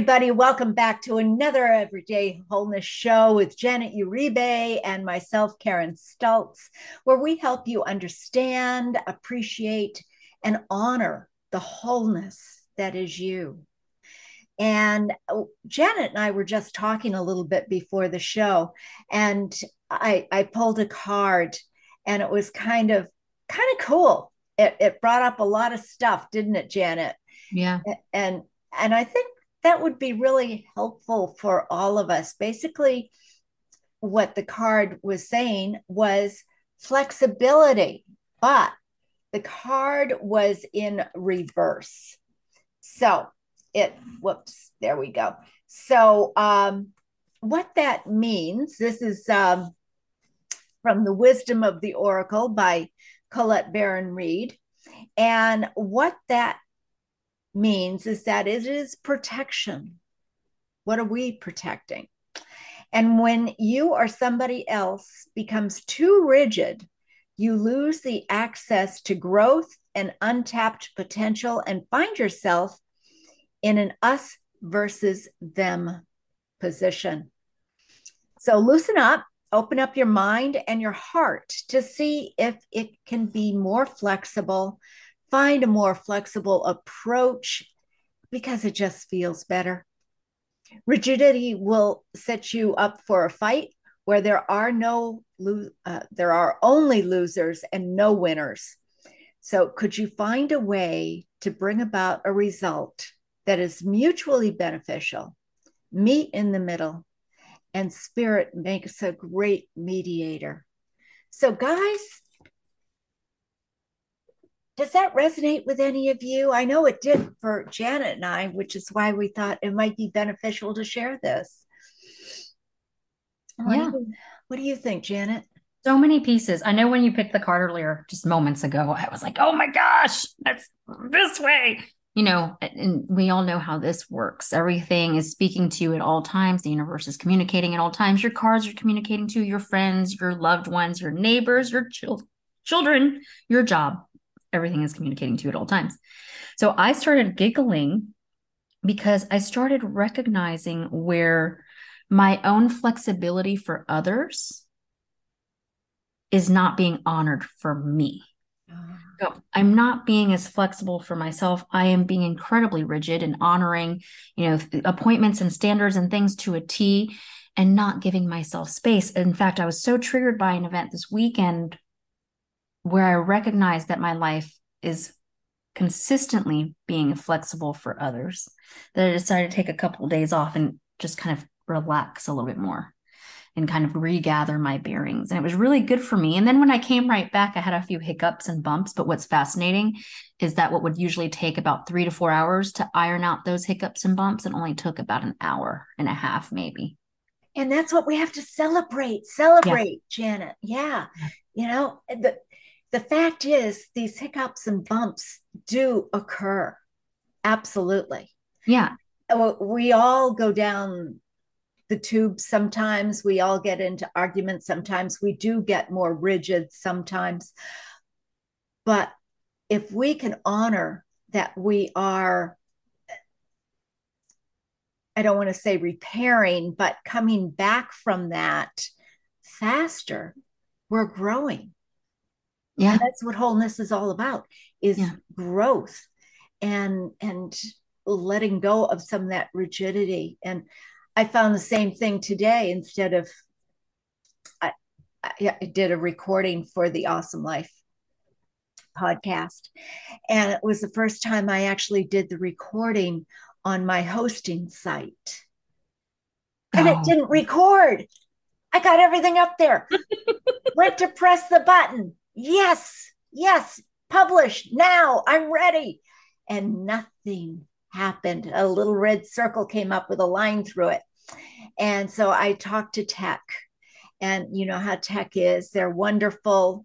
everybody. Welcome back to another Everyday Wholeness show with Janet Uribe and myself, Karen Stultz, where we help you understand, appreciate, and honor the wholeness that is you. And uh, Janet and I were just talking a little bit before the show, and I, I pulled a card, and it was kind of kind of cool. It, it brought up a lot of stuff, didn't it, Janet? Yeah. And and I think that would be really helpful for all of us. Basically, what the card was saying was flexibility, but the card was in reverse. So it, whoops, there we go. So, um, what that means, this is um, from the Wisdom of the Oracle by Colette Baron Reid. And what that means is that it is protection. What are we protecting? And when you or somebody else becomes too rigid, you lose the access to growth and untapped potential and find yourself in an us versus them position. So loosen up, open up your mind and your heart to see if it can be more flexible find a more flexible approach because it just feels better. Rigidity will set you up for a fight where there are no uh, there are only losers and no winners. So could you find a way to bring about a result that is mutually beneficial? Meet in the middle and spirit makes a great mediator. So guys, does that resonate with any of you? I know it did for Janet and I, which is why we thought it might be beneficial to share this. What yeah. Do you, what do you think, Janet? So many pieces. I know when you picked the card earlier, just moments ago, I was like, oh my gosh, that's this way. You know, and we all know how this works. Everything is speaking to you at all times. The universe is communicating at all times. Your cards are communicating to your friends, your loved ones, your neighbors, your chil- children, your job everything is communicating to you at all times. So I started giggling because I started recognizing where my own flexibility for others is not being honored for me. Ah. So I'm not being as flexible for myself. I am being incredibly rigid and honoring, you know, appointments and standards and things to a T and not giving myself space. In fact, I was so triggered by an event this weekend where I recognize that my life is consistently being flexible for others that I decided to take a couple of days off and just kind of relax a little bit more and kind of regather my bearings. And it was really good for me. And then when I came right back, I had a few hiccups and bumps. But what's fascinating is that what would usually take about three to four hours to iron out those hiccups and bumps, it only took about an hour and a half, maybe. And that's what we have to celebrate. Celebrate, yeah. Janet. Yeah. You know, the the fact is, these hiccups and bumps do occur. Absolutely. Yeah. We all go down the tube sometimes. We all get into arguments sometimes. We do get more rigid sometimes. But if we can honor that we are, I don't want to say repairing, but coming back from that faster, we're growing yeah. And that's what wholeness is all about is yeah. growth and and letting go of some of that rigidity. And i found the same thing today instead of i, I did a recording for the awesome life podcast. And it was the first time i actually did the recording on my hosting site. And oh. it didn't record. I got everything up there. Went to press the button yes, yes, publish now. I'm ready. And nothing happened. A little red circle came up with a line through it. And so I talked to tech, and you know how tech is. They're wonderful,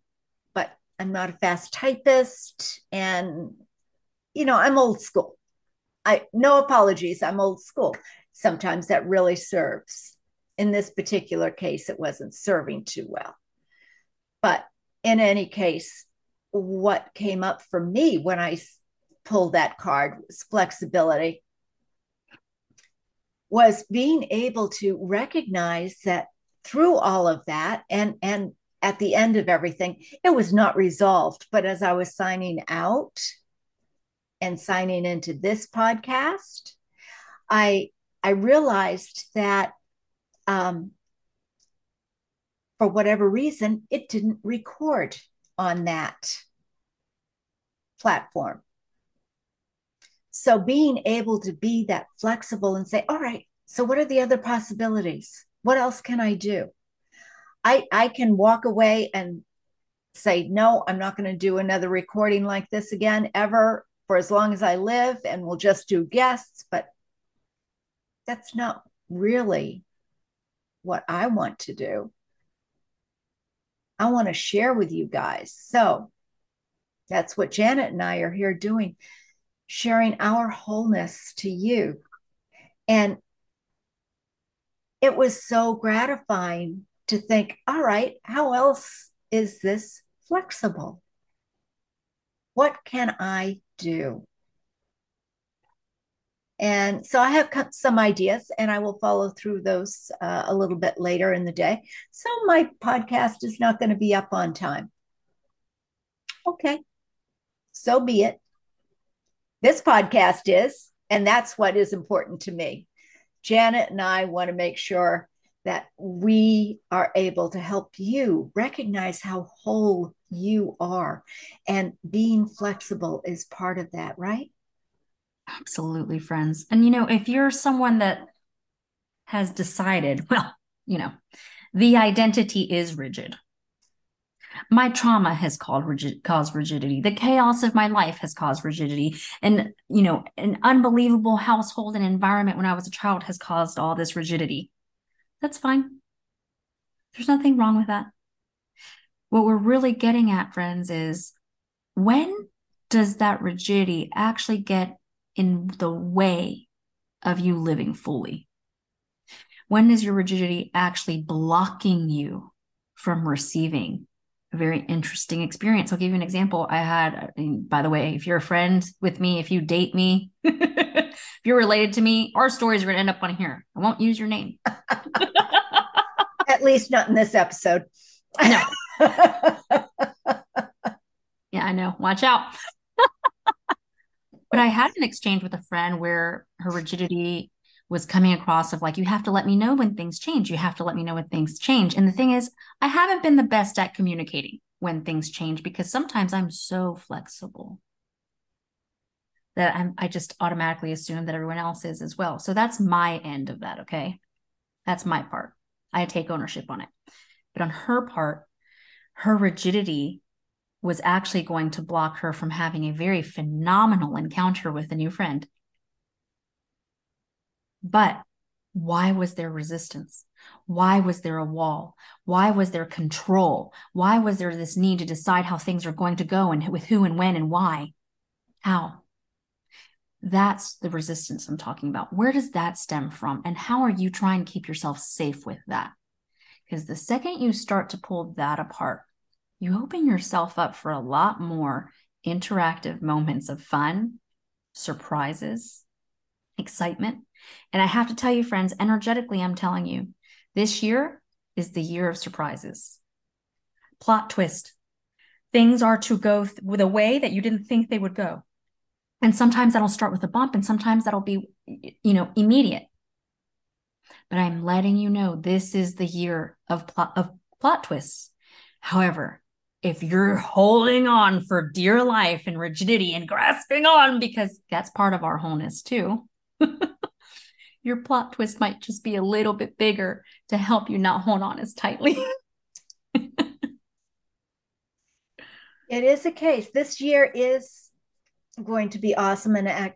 but I'm not a fast typist. And, you know, I'm old school. I no apologies. I'm old school. Sometimes that really serves. In this particular case, it wasn't serving too well. But in any case, what came up for me when I pulled that card was flexibility. was being able to recognize that through all of that and and at the end of everything it was not resolved but as i was signing out and signing into this podcast i i realized that um, for whatever reason it didn't record on that platform so being able to be that flexible and say, all right, so what are the other possibilities? What else can I do? I I can walk away and say, no, I'm not going to do another recording like this again ever for as long as I live, and we'll just do guests. But that's not really what I want to do. I want to share with you guys. So that's what Janet and I are here doing sharing our wholeness to you. And it was so gratifying to think, all right, how else is this flexible? What can I do? And so I have some ideas and I will follow through those uh, a little bit later in the day. So my podcast is not going to be up on time. Okay, so be it. This podcast is, and that's what is important to me. Janet and I want to make sure that we are able to help you recognize how whole you are. And being flexible is part of that, right? Absolutely, friends. And you know, if you're someone that has decided, well, you know, the identity is rigid. My trauma has caused, rigid, caused rigidity. The chaos of my life has caused rigidity. And, you know, an unbelievable household and environment when I was a child has caused all this rigidity. That's fine. There's nothing wrong with that. What we're really getting at, friends, is when does that rigidity actually get in the way of you living fully? When is your rigidity actually blocking you from receiving a very interesting experience. I'll give you an example. I had, by the way, if you're a friend with me, if you date me, if you're related to me, our stories are going to end up on here. I won't use your name. At least not in this episode. No. yeah, I know. Watch out. But I had an exchange with a friend where her rigidity was coming across of like you have to let me know when things change. You have to let me know when things change. And the thing is i haven't been the best at communicating when things change because sometimes i'm so flexible that I'm, i just automatically assume that everyone else is as well. So that's my end of that okay? That's my part. I take ownership on it. But on her part her rigidity was actually going to block her from having a very phenomenal encounter with a new friend but why was there resistance? Why was there a wall? Why was there control? Why was there this need to decide how things are going to go and with who and when and why? How? That's the resistance I'm talking about. Where does that stem from? And how are you trying to keep yourself safe with that? Because the second you start to pull that apart, you open yourself up for a lot more interactive moments of fun, surprises, excitement, and I have to tell you, friends, energetically, I'm telling you, this year is the year of surprises. Plot twist. Things are to go th- with a way that you didn't think they would go. And sometimes that'll start with a bump, and sometimes that'll be, you know, immediate. But I'm letting you know this is the year of plot of plot twists. However, if you're holding on for dear life and rigidity and grasping on, because that's part of our wholeness too, your plot twist might just be a little bit bigger to help you not hold on as tightly. it is a case. This year is going to be awesome and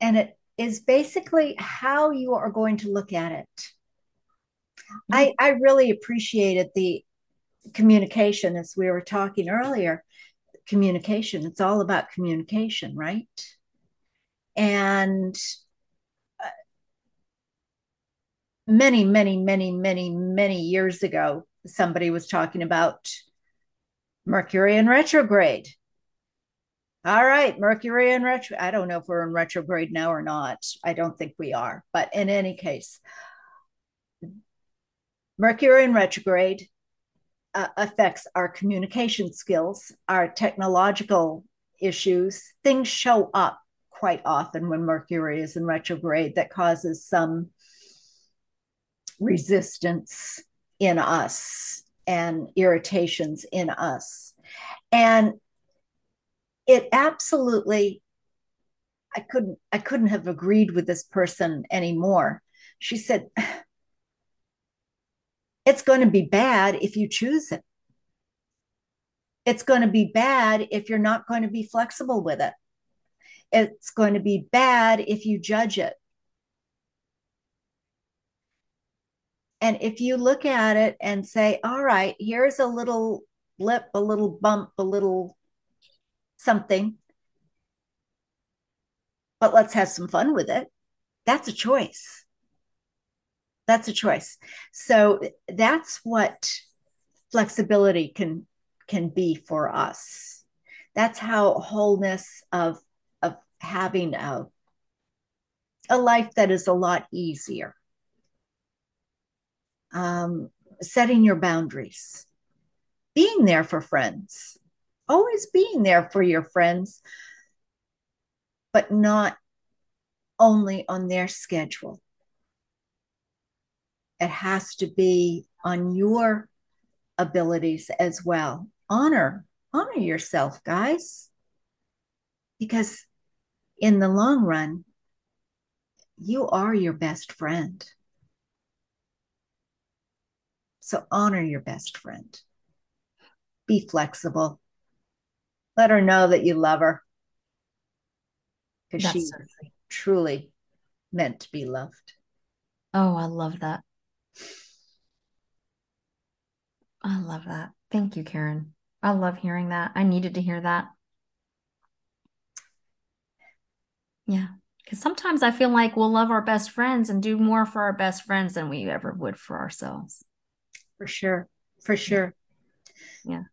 and it is basically how you are going to look at it. Mm-hmm. I I really appreciated the communication as we were talking earlier. Communication, it's all about communication, right? And many, many, many, many, many years ago, somebody was talking about Mercury in retrograde. All right, Mercury in retro. I don't know if we're in retrograde now or not. I don't think we are. But in any case, Mercury in retrograde uh, affects our communication skills, our technological issues. Things show up quite often when Mercury is in retrograde that causes some resistance in us and irritations in us. And it absolutely I couldn't I couldn't have agreed with this person anymore. She said it's going to be bad if you choose it. It's going to be bad if you're not going to be flexible with it. It's going to be bad if you judge it. And if you look at it and say, all right, here's a little blip, a little bump, a little something, but let's have some fun with it, that's a choice. That's a choice. So that's what flexibility can can be for us. That's how wholeness of of having a a life that is a lot easier um, setting your boundaries, being there for friends, always being there for your friends, but not only on their schedule. It has to be on your abilities as well. Honor, honor yourself, guys. Because in the long run, you are your best friend. So honor your best friend. Be flexible. Let her know that you love her. Because she's so truly meant to be loved. Oh, I love that. I love that. Thank you, Karen. I love hearing that. I needed to hear that. Yeah. Because sometimes I feel like we'll love our best friends and do more for our best friends than we ever would for ourselves for sure. For sure. Yeah.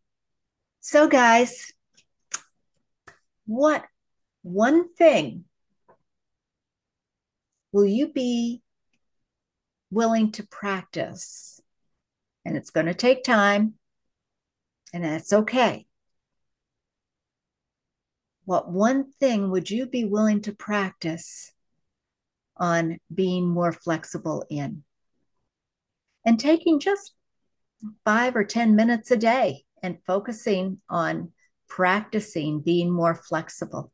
So, guys, what one thing will you be willing to practice? And it's going to take time, and that's okay. What one thing would you be willing to practice on being more flexible in? And taking just five or 10 minutes a day and focusing on practicing being more flexible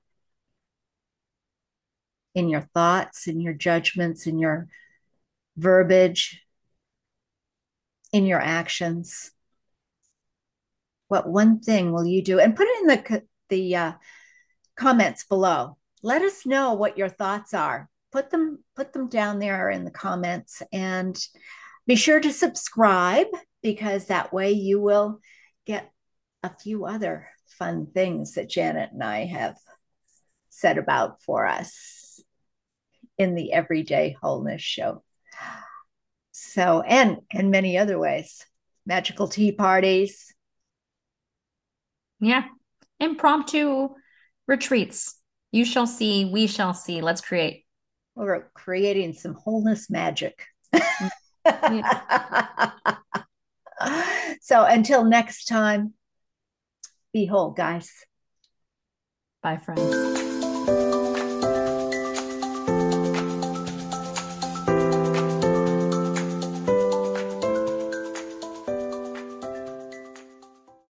in your thoughts, in your judgments, in your verbiage, in your actions. What one thing will you do? And put it in the the uh, comments below. Let us know what your thoughts are. Put them put them down there in the comments, and be sure to subscribe because that way you will get a few other fun things that Janet and I have set about for us in the Everyday Wholeness Show. So, and and many other ways, magical tea parties. Yeah, impromptu retreats. You shall see, we shall see. Let's create. We're creating some wholeness magic. so until next time, be whole, guys. Bye, friends.